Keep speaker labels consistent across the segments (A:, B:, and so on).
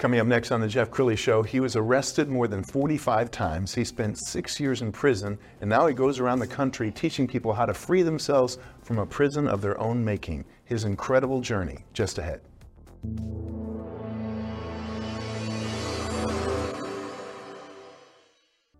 A: Coming up next on the Jeff Crilley Show, he was arrested more than 45 times. He spent six years in prison, and now he goes around the country teaching people how to free themselves from a prison of their own making. His incredible journey just ahead.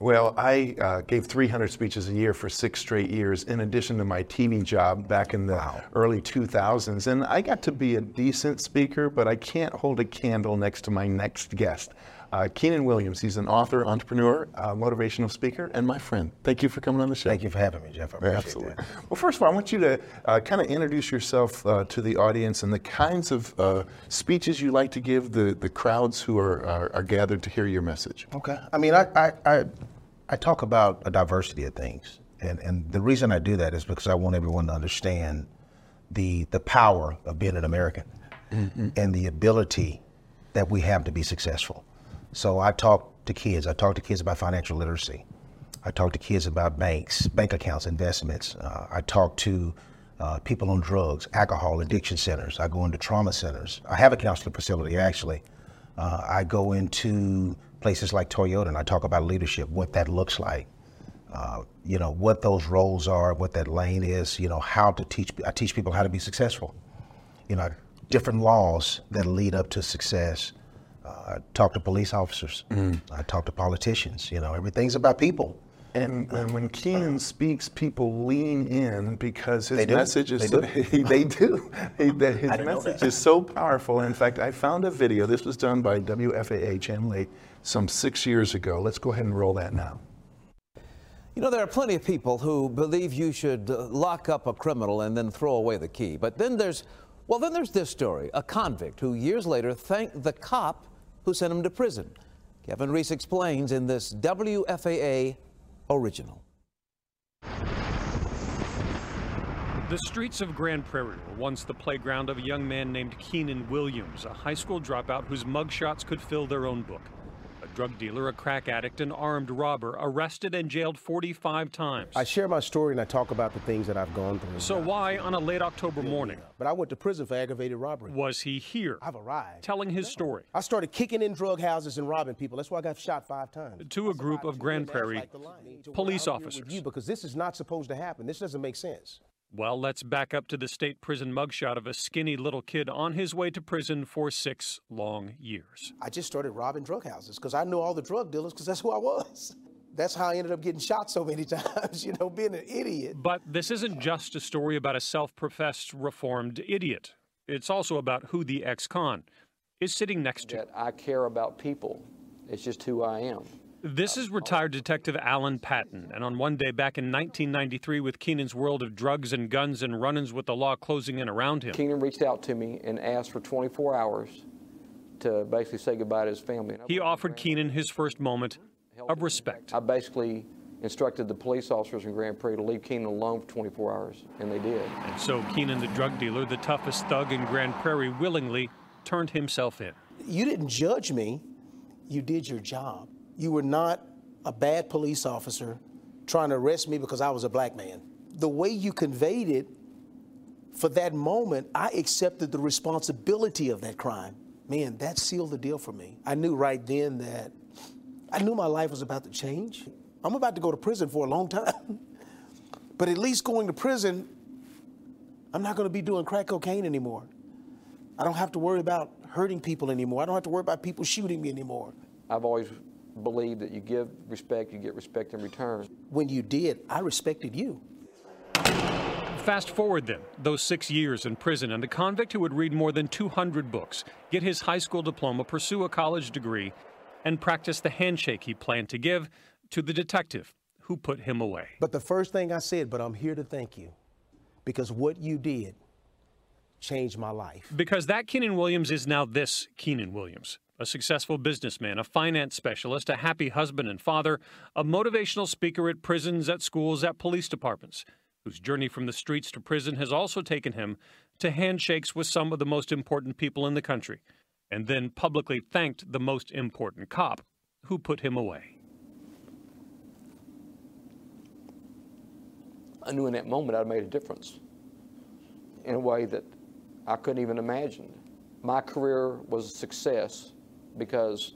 A: Well, I uh, gave 300 speeches a year for six straight years, in addition to my TV job back in the wow. early 2000s. And I got to be a decent speaker, but I can't hold a candle next to my next guest. Uh, Keenan Williams, he's an author, entrepreneur, uh, motivational speaker, and my friend. Thank you for coming on the show.
B: Thank you for having me, Jeff. I appreciate
A: Absolutely.
B: That.
A: Well, first of all, I want you to uh, kind of introduce yourself uh, to the audience and the kinds of uh, speeches you like to give the, the crowds who are, are, are, gathered to hear your message.
B: Okay. I mean, I, I, I, I talk about a diversity of things. And, and the reason I do that is because I want everyone to understand the, the power of being an American mm-hmm. and the ability that we have to be successful. So I talk to kids. I talk to kids about financial literacy. I talk to kids about banks, bank accounts, investments. Uh, I talk to uh, people on drugs, alcohol, addiction centers. I go into trauma centers. I have a counseling facility, actually. Uh, I go into places like Toyota and I talk about leadership, what that looks like. Uh, you know, what those roles are, what that lane is, you know, how to teach, I teach people how to be successful. You know, different laws that lead up to success I talk to police officers. Mm. I talk to politicians. You know, everything's about people.
A: And, and when Keenan speaks, people lean in because his message is they do. they do. That his message is so powerful. In fact, I found a video. This was done by WFAA Channel 8 some six years ago. Let's go ahead and roll that now.
C: You know, there are plenty of people who believe you should uh, lock up a criminal and then throw away the key. But then there's, well, then there's this story a convict who years later thanked the cop who sent him to prison. Kevin Reece explains in this WFAA original.
D: The streets of Grand Prairie were once the playground of a young man named Keenan Williams, a high school dropout whose mugshots could fill their own book drug dealer, a crack addict, an armed robber, arrested and jailed 45 times.
E: I share my story and I talk about the things that I've gone through.
D: So why, on a late October morning,
E: but I went to prison for aggravated robbery.
D: Was he here?
E: I've arrived.
D: Telling his story.
E: I started kicking in drug houses and robbing people. That's why I got shot five times.
D: To a group of Grand Prairie police officers.
E: You because this is not supposed to happen. This doesn't make sense.
D: Well, let's back up to the state prison mugshot of a skinny little kid on his way to prison for six long years.
E: I just started robbing drug houses because I knew all the drug dealers because that's who I was. That's how I ended up getting shot so many times, you know, being an idiot.
D: But this isn't just a story about a self professed reformed idiot. It's also about who the ex con is sitting next to.
F: That I care about people. It's just who I am.
D: This is retired Detective Alan Patton, and on one day back in 1993, with Keenan's world of drugs and guns and run ins with the law closing in around him.
F: Keenan reached out to me and asked for 24 hours to basically say goodbye to his family.
D: He offered Keenan his first moment of respect.
F: I basically instructed the police officers in Grand Prairie to leave Keenan alone for 24 hours, and they did.
D: And so Keenan, the drug dealer, the toughest thug in Grand Prairie, willingly turned himself in.
E: You didn't judge me, you did your job. You were not a bad police officer trying to arrest me because I was a black man. The way you conveyed it, for that moment, I accepted the responsibility of that crime. Man, that sealed the deal for me. I knew right then that I knew my life was about to change. I'm about to go to prison for a long time. but at least going to prison, I'm not going to be doing crack cocaine anymore. I don't have to worry about hurting people anymore. I don't have to worry about people shooting me anymore.
F: I've always believe that you give respect, you get respect in return.
E: When you did, I respected you.
D: Fast forward then, those six years in prison, and the convict who would read more than 200 books, get his high school diploma, pursue a college degree, and practice the handshake he planned to give to the detective who put him away.
E: But the first thing I said, but I'm here to thank you because what you did changed my life.
D: Because that Keenan Williams is now this Keenan Williams a successful businessman, a finance specialist, a happy husband and father, a motivational speaker at prisons, at schools, at police departments, whose journey from the streets to prison has also taken him to handshakes with some of the most important people in the country, and then publicly thanked the most important cop who put him away.
F: I knew in that moment I'd made a difference in a way that I couldn't even imagine. My career was a success because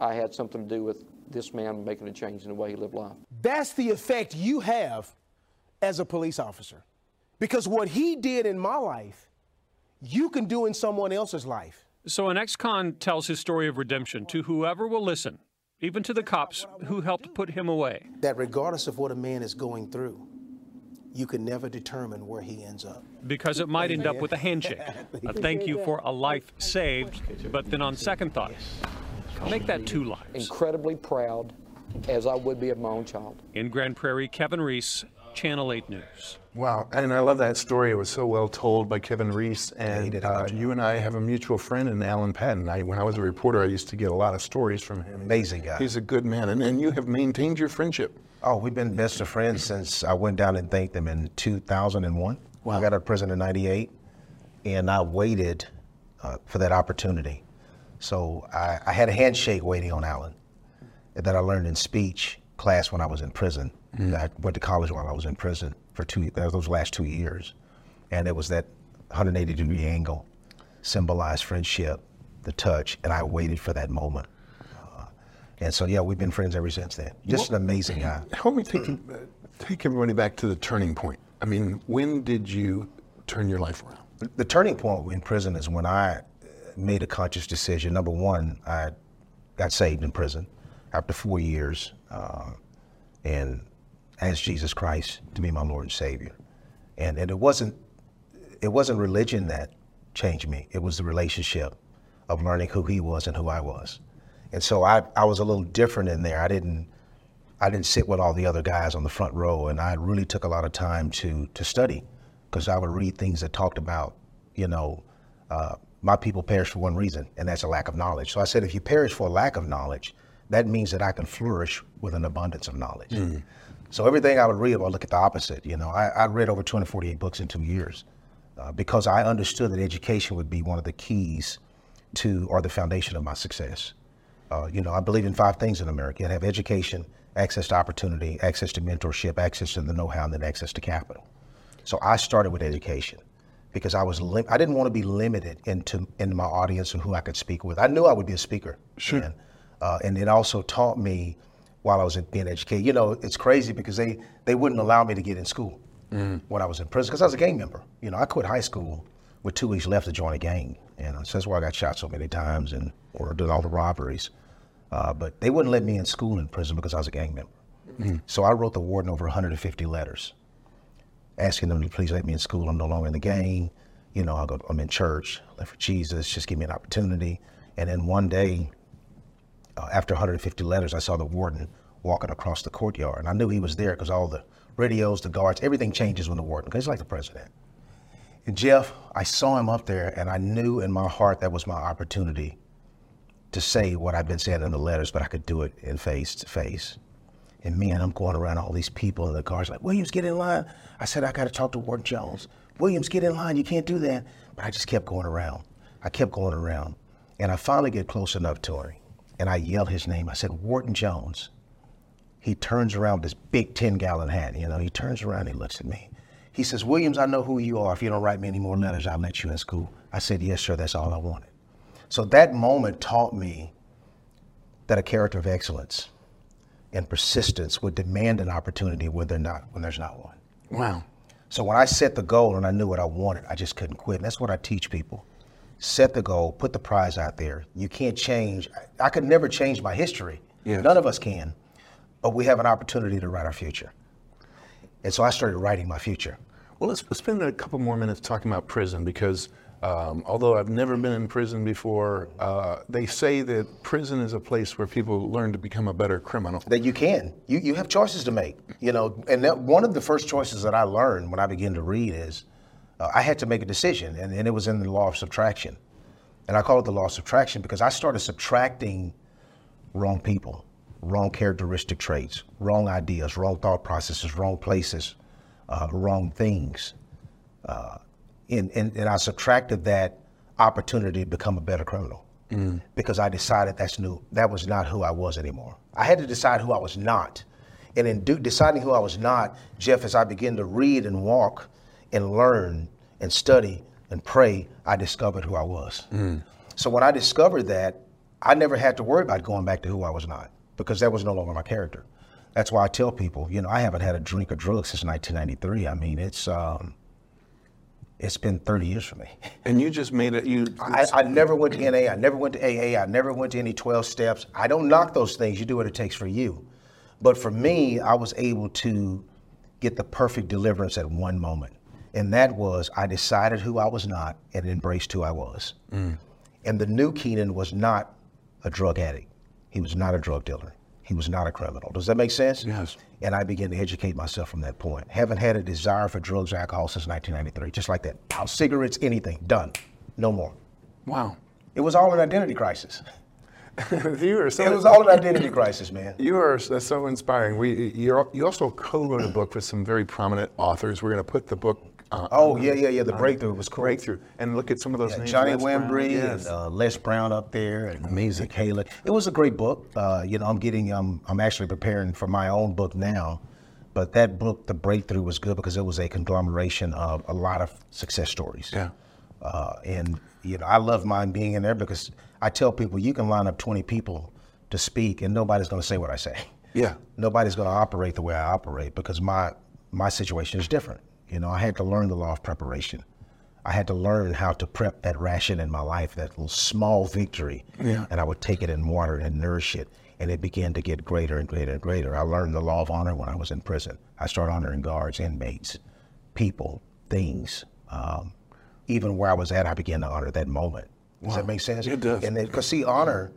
F: I had something to do with this man making a change in the way he lived life.
E: That's the effect you have as a police officer. Because what he did in my life, you can do in someone else's life.
D: So an ex-con tells his story of redemption to whoever will listen, even to the cops who helped put him away.
E: That regardless of what a man is going through, you can never determine where he ends up.
D: Because it might end up with a handshake, a thank you for a life saved, but then on second thought, make that two lives.
F: Incredibly proud, as I would be of my own child.
D: In Grand Prairie, Kevin Reece, Channel 8 News.
A: Wow, and I love that story. It was so well told by Kevin Reece, and uh, you and I have a mutual friend in Alan Patton. I, when I was a reporter, I used to get a lot of stories from him.
B: Amazing guy.
A: He's a good man, and, and you have maintained your friendship.
B: Oh, we've been best of friends since I went down and thanked them in 2001. I got out of prison in 98, and I waited uh, for that opportunity. So I, I had a handshake waiting on Alan that I learned in speech class when I was in prison. I went to college while I was in prison for two those last two years, and it was that 180 degree angle symbolized friendship, the touch, and I waited for that moment. And so yeah, we've been friends ever since then. Just an amazing guy.
A: Help me take, uh, take everybody back to the turning point. I mean, when did you turn your life around?
B: The turning point in prison is when I uh, made a conscious decision. Number one, I got saved in prison after four years uh, and asked Jesus Christ to be my Lord and Savior. And, and it wasn't it wasn't religion that changed me. It was the relationship of learning who He was and who I was. And so I, I was a little different in there. I didn't I didn't sit with all the other guys on the front row, and I really took a lot of time to to study because I would read things that talked about, you know, uh, my people perish for one reason, and that's a lack of knowledge. So I said, if you perish for a lack of knowledge, that means that I can flourish with an abundance of knowledge. So everything I would read, I would look at the opposite. You know, I, I read over 248 books in two years uh, because I understood that education would be one of the keys to or the foundation of my success. Uh, you know, I believe in five things in America. You have education, access to opportunity, access to mentorship, access to the know-how, and then access to capital. So I started with education because I was lim- I didn't want to be limited into in my audience and who I could speak with. I knew I would be a speaker. Sure. And, uh, and it also taught me while I was being educated. You know, it's crazy because they they wouldn't allow me to get in school when I was in prison because I was a gang member. You know, I quit high school with two weeks left to join a gang, and so that's why I got shot so many times and or did all the robberies. Uh, but they wouldn't let me in school in prison because I was a gang member. So I wrote the warden over 150 letters asking them to please let me in school. I'm no longer in the gang. You know, I'll go, I'm in church, live for Jesus, just give me an opportunity. And then one day, uh, after 150 letters, I saw the warden walking across the courtyard. And I knew he was there because all the radios, the guards, everything changes when the warden, because he's like the president. And Jeff, I saw him up there and I knew in my heart that was my opportunity to say what I've been saying in the letters, but I could do it in face to face. And man, I'm going around all these people in the cars like, Williams, get in line. I said, I got to talk to Warden Jones. Williams, get in line. You can't do that. But I just kept going around. I kept going around. And I finally get close enough to him. And I yelled his name. I said, Warden Jones. He turns around this big 10 gallon hat. You know, he turns around he looks at me. He says, Williams, I know who you are. If you don't write me any more letters, I'll let you in school. I said, Yes, sir. That's all I wanted. So that moment taught me that a character of excellence and persistence would demand an opportunity when, they're not, when there's not one.
A: Wow.
B: So when I set the goal and I knew what I wanted, I just couldn't quit. And that's what I teach people. Set the goal, put the prize out there. You can't change. I, I could never change my history.
A: Yes.
B: None of us can. But we have an opportunity to write our future. And so I started writing my future.
A: Well, let's spend a couple more minutes talking about prison because um, although I've never been in prison before, uh, they say that prison is a place where people learn to become a better criminal.
B: That you can. You, you have choices to make, you know. And that, one of the first choices that I learned when I began to read is uh, I had to make a decision, and, and it was in the law of subtraction. And I call it the law of subtraction because I started subtracting wrong people, wrong characteristic traits, wrong ideas, wrong thought processes, wrong places, uh, wrong things. Uh, and, and, and, I subtracted that opportunity to become a better criminal mm. because I decided that's new. That was not who I was anymore. I had to decide who I was not. And in do, deciding who I was not, Jeff, as I began to read and walk and learn and study and pray, I discovered who I was. Mm. So when I discovered that, I never had to worry about going back to who I was not because that was no longer my character. That's why I tell people, you know, I haven't had a drink or drug since 1993. I mean, it's um, it's been 30 years for me.
A: And you just made it. You.
B: I, I never went to NA. I never went to AA. I never went to any 12 steps. I don't knock those things. You do what it takes for you. But for me, I was able to get the perfect deliverance at one moment. And that was I decided who I was not and embraced who I was. Mm. And the new Keenan was not a drug addict. He was not a drug dealer. He was not a criminal. Does that make sense?
A: Yes.
B: And I began to educate myself from that point. Haven't had a desire for drugs or alcohol since 1993. Just like that. Cigarettes, anything. Done. No more.
A: Wow.
B: It was all an identity crisis.
A: you are so
B: it was all an identity crisis, man.
A: You are so inspiring. We, you also co-wrote a book with some very prominent authors. We're going to put the book
B: uh, oh yeah, yeah, yeah. The breakthrough was cool.
A: Breakthrough, and look at some of those
B: yeah,
A: names.
B: Johnny Wimbrey yes. and uh, Les Brown up there, and. Kayla. It was a great book. Uh, you know, I'm getting, um, I'm actually preparing for my own book now, but that book, The Breakthrough, was good because it was a conglomeration of a lot of success stories.
A: Yeah.
B: Uh, and you know, I love mine being in there because I tell people you can line up 20 people to speak, and nobody's going to say what I say.
A: Yeah.
B: Nobody's going to operate the way I operate because my my situation is different. You know, I had to learn the law of preparation. I had to learn how to prep that ration in my life, that little small victory.
A: Yeah.
B: And I would take it and water it and nourish it. And it began to get greater and greater and greater. I learned the law of honor when I was in prison. I started honoring guards, inmates, people, things. Um, even where I was at, I began to honor that moment. Does wow. that make sense?
A: It does.
B: And because see, honor,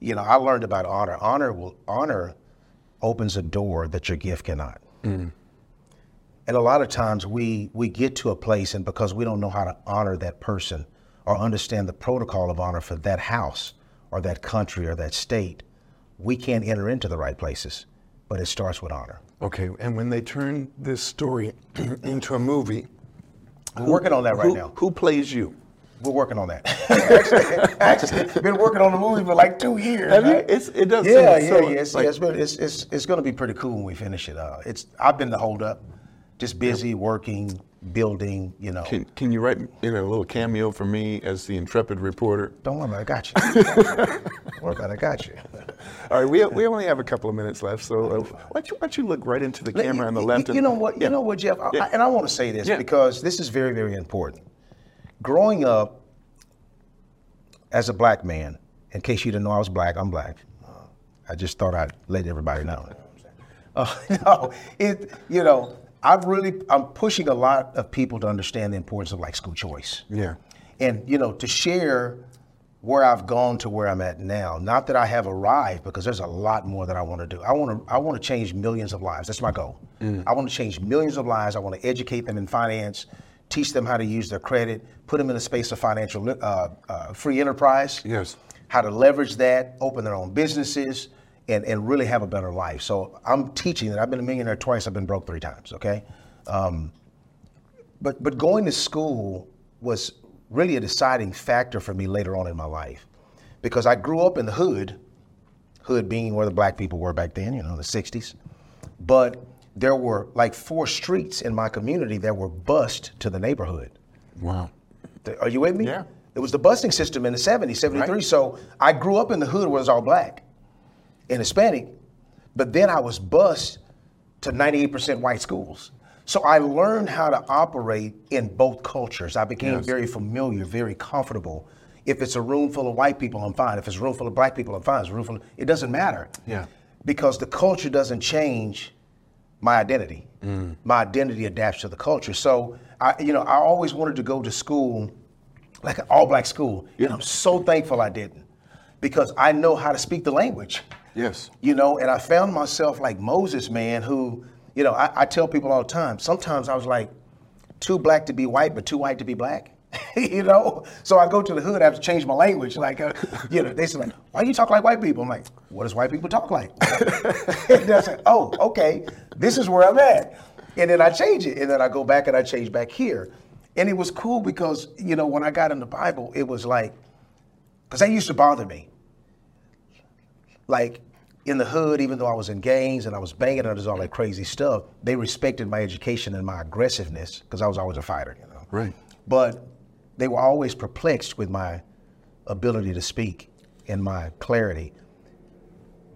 B: you know, I learned about honor. Honor will honor opens a door that your gift cannot. Mm. And a lot of times we we get to a place and because we don't know how to honor that person or understand the protocol of honor for that house or that country or that state, we can't enter into the right places. But it starts with honor.
A: Okay, and when they turn this story into a movie,
B: we're working on that right
A: who,
B: now.
A: Who plays you?
B: We're working on that. actually, actually, been working on the movie for like two years.
A: Have
B: right?
A: you? It's, it does.
B: Yeah, yeah, so, yeah. It's, like, yeah, it's, it's, it's, it's going to be pretty cool when we finish it. Uh, it's I've been the hold up just busy working, building, you know.
A: Can, can you write in a little cameo for me as the intrepid reporter?
B: Don't worry about it, I got you. Don't worry about it, I got you.
A: All right, we, we only have a couple of minutes left, so uh, why, don't you, why don't you look right into the camera on the left?
B: You, you know what, yeah. you know what, Jeff, yeah. I, and I want to say this yeah. because this is very, very important. Growing up as a black man, in case you didn't know I was black, I'm black. I just thought I'd let everybody know. Uh, no, it, you know, I've really I'm pushing a lot of people to understand the importance of like school choice.
A: Yeah.
B: And you know, to share where I've gone to where I'm at now. Not that I have arrived because there's a lot more that I want to do. I want to I want to change millions of lives. That's my goal. Mm. I want to change millions of lives. I want to educate them in finance, teach them how to use their credit, put them in a space of financial uh, uh, free enterprise.
A: Yes.
B: How to leverage that, open their own businesses, and, and really have a better life. So I'm teaching that. I've been a millionaire twice. I've been broke three times. Okay, um, but but going to school was really a deciding factor for me later on in my life, because I grew up in the hood, hood being where the black people were back then, you know, the '60s, but there were like four streets in my community that were bused to the neighborhood.
A: Wow.
B: Are you with me?
A: Yeah.
B: It was the busing system in the 70s, 73. Right. So I grew up in the hood where it was all black and Hispanic, but then I was bused to 98% white schools. So I learned how to operate in both cultures. I became yes. very familiar, very comfortable. If it's a room full of white people, I'm fine. If it's a room full of black people, I'm fine. It's a room full of, it doesn't matter.
A: Yeah.
B: Because the culture doesn't change my identity. Mm. My identity adapts to the culture. So I, you know, I always wanted to go to school, like an all-black school, and I'm so thankful I didn't, because I know how to speak the language.
G: Yes.
B: You know, and I found myself like Moses, man, who, you know, I, I tell people all the time. Sometimes I was like, too black to be white, but too white to be black. you know, so I go to the hood. I have to change my language. Like, uh, you know, they say like, "Why you talk like white people?" I'm like, "What does white people talk like?" and they'll say, "Oh, okay, this is where I'm at." And then I change it, and then I go back and I change back here. And it was cool because you know when I got in the Bible, it was like, because that used to bother me. Like in the hood, even though I was in gangs and I was banging and all that crazy stuff, they respected my education and my aggressiveness because I was always a fighter. You know.
G: Right.
B: But they were always perplexed with my ability to speak and my clarity.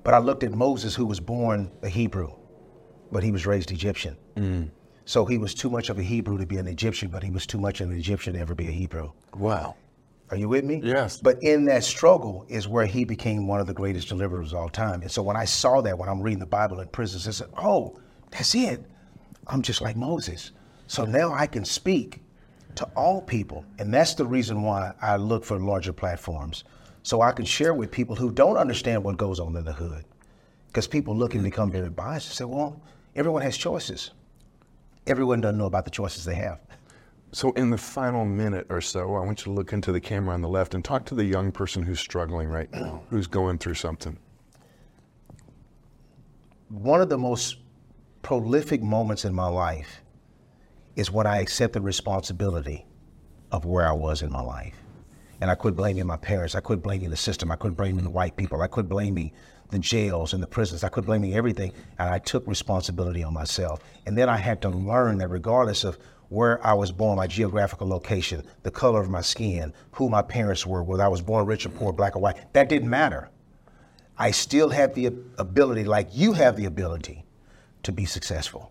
B: But I looked at Moses, who was born a Hebrew, but he was raised Egyptian. Mm. So he was too much of a Hebrew to be an Egyptian, but he was too much of an Egyptian to ever be a Hebrew.
G: Wow.
B: Are you with me?
G: Yes.
B: But in that struggle is where he became one of the greatest deliverers of all time. And so when I saw that, when I'm reading the Bible in prisons, I said, oh, that's it. I'm just like Moses. So now I can speak to all people. And that's the reason why I look for larger platforms. So I can share with people who don't understand what goes on in the hood. Because people look and become very biased and say, well, everyone has choices. Everyone doesn't know about the choices they have.
A: So, in the final minute or so, I want you to look into the camera on the left and talk to the young person who's struggling right now, who's going through something.
B: one of the most prolific moments in my life is when I accepted responsibility of where I was in my life. And I quit blaming my parents. I quit blaming the system. I quit blaming the white people. I quit blaming the jails and the prisons. I quit blaming everything. And I took responsibility on myself. And then I had to learn that regardless of where I was born, my geographical location, the color of my skin, who my parents were, whether I was born rich or poor, black or white, that didn't matter. I still have the ability, like you have the ability, to be successful.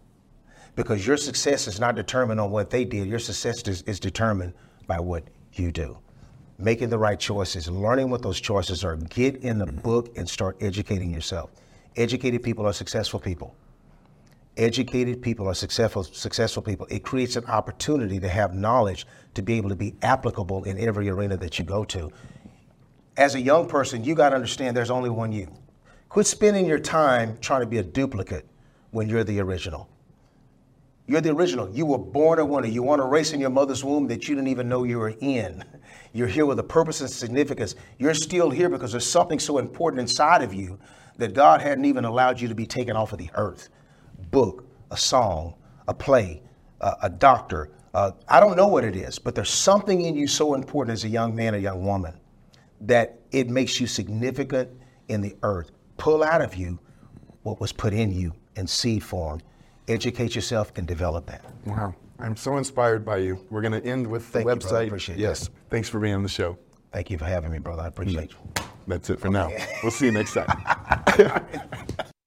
B: Because your success is not determined on what they did, your success is, is determined by what you do. Making the right choices, learning what those choices are, get in the book and start educating yourself. Educated people are successful people. Educated people are successful, successful people. It creates an opportunity to have knowledge to be able to be applicable in every arena that you go to as a young person, you got to understand there's only one you. Quit spending your time trying to be a duplicate when you're the original. You're the original. You were born a winner. You won a race in your mother's womb that you didn't even know you were in. You're here with a purpose and significance. You're still here because there's something so important inside of you that God hadn't even allowed you to be taken off of the earth. Book, a song, a play, a, a doctor. Uh, I don't know what it is, but there's something in you so important as a young man or young woman that it makes you significant in the earth. Pull out of you what was put in you in seed form. Educate yourself and develop that.
A: Wow. I'm so inspired by you. We're going to end with the
B: Thank you,
A: website.
B: brother. Appreciate that.
A: yes. Thanks for being on the show.
B: Thank you for having me, brother. I appreciate you.
A: That's it for now. We'll see you next time.